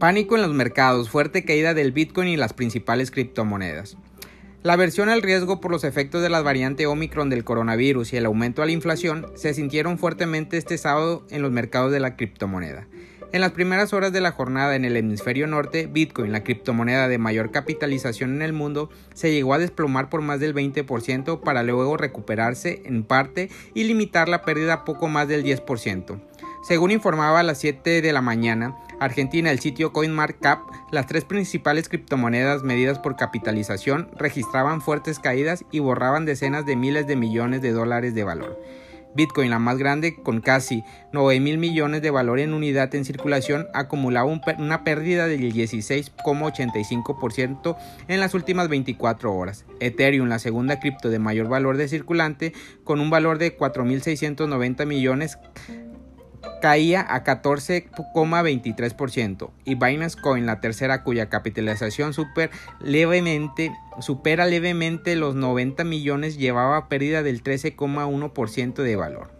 Pánico en los mercados, fuerte caída del Bitcoin y las principales criptomonedas. La aversión al riesgo por los efectos de la variante Omicron del coronavirus y el aumento a la inflación se sintieron fuertemente este sábado en los mercados de la criptomoneda. En las primeras horas de la jornada en el hemisferio norte, Bitcoin, la criptomoneda de mayor capitalización en el mundo, se llegó a desplomar por más del 20% para luego recuperarse en parte y limitar la pérdida poco más del 10%. Según informaba a las 7 de la mañana, Argentina, el sitio CoinMarketCap, las tres principales criptomonedas medidas por capitalización registraban fuertes caídas y borraban decenas de miles de millones de dólares de valor. Bitcoin, la más grande, con casi 9 mil millones de valor en unidad en circulación, acumulaba una pérdida del 16,85% en las últimas 24 horas. Ethereum, la segunda cripto de mayor valor de circulante, con un valor de 4.690 millones, caía a 14,23% y Binance Coin, la tercera cuya capitalización super levemente, supera levemente los 90 millones, llevaba pérdida del 13,1% de valor.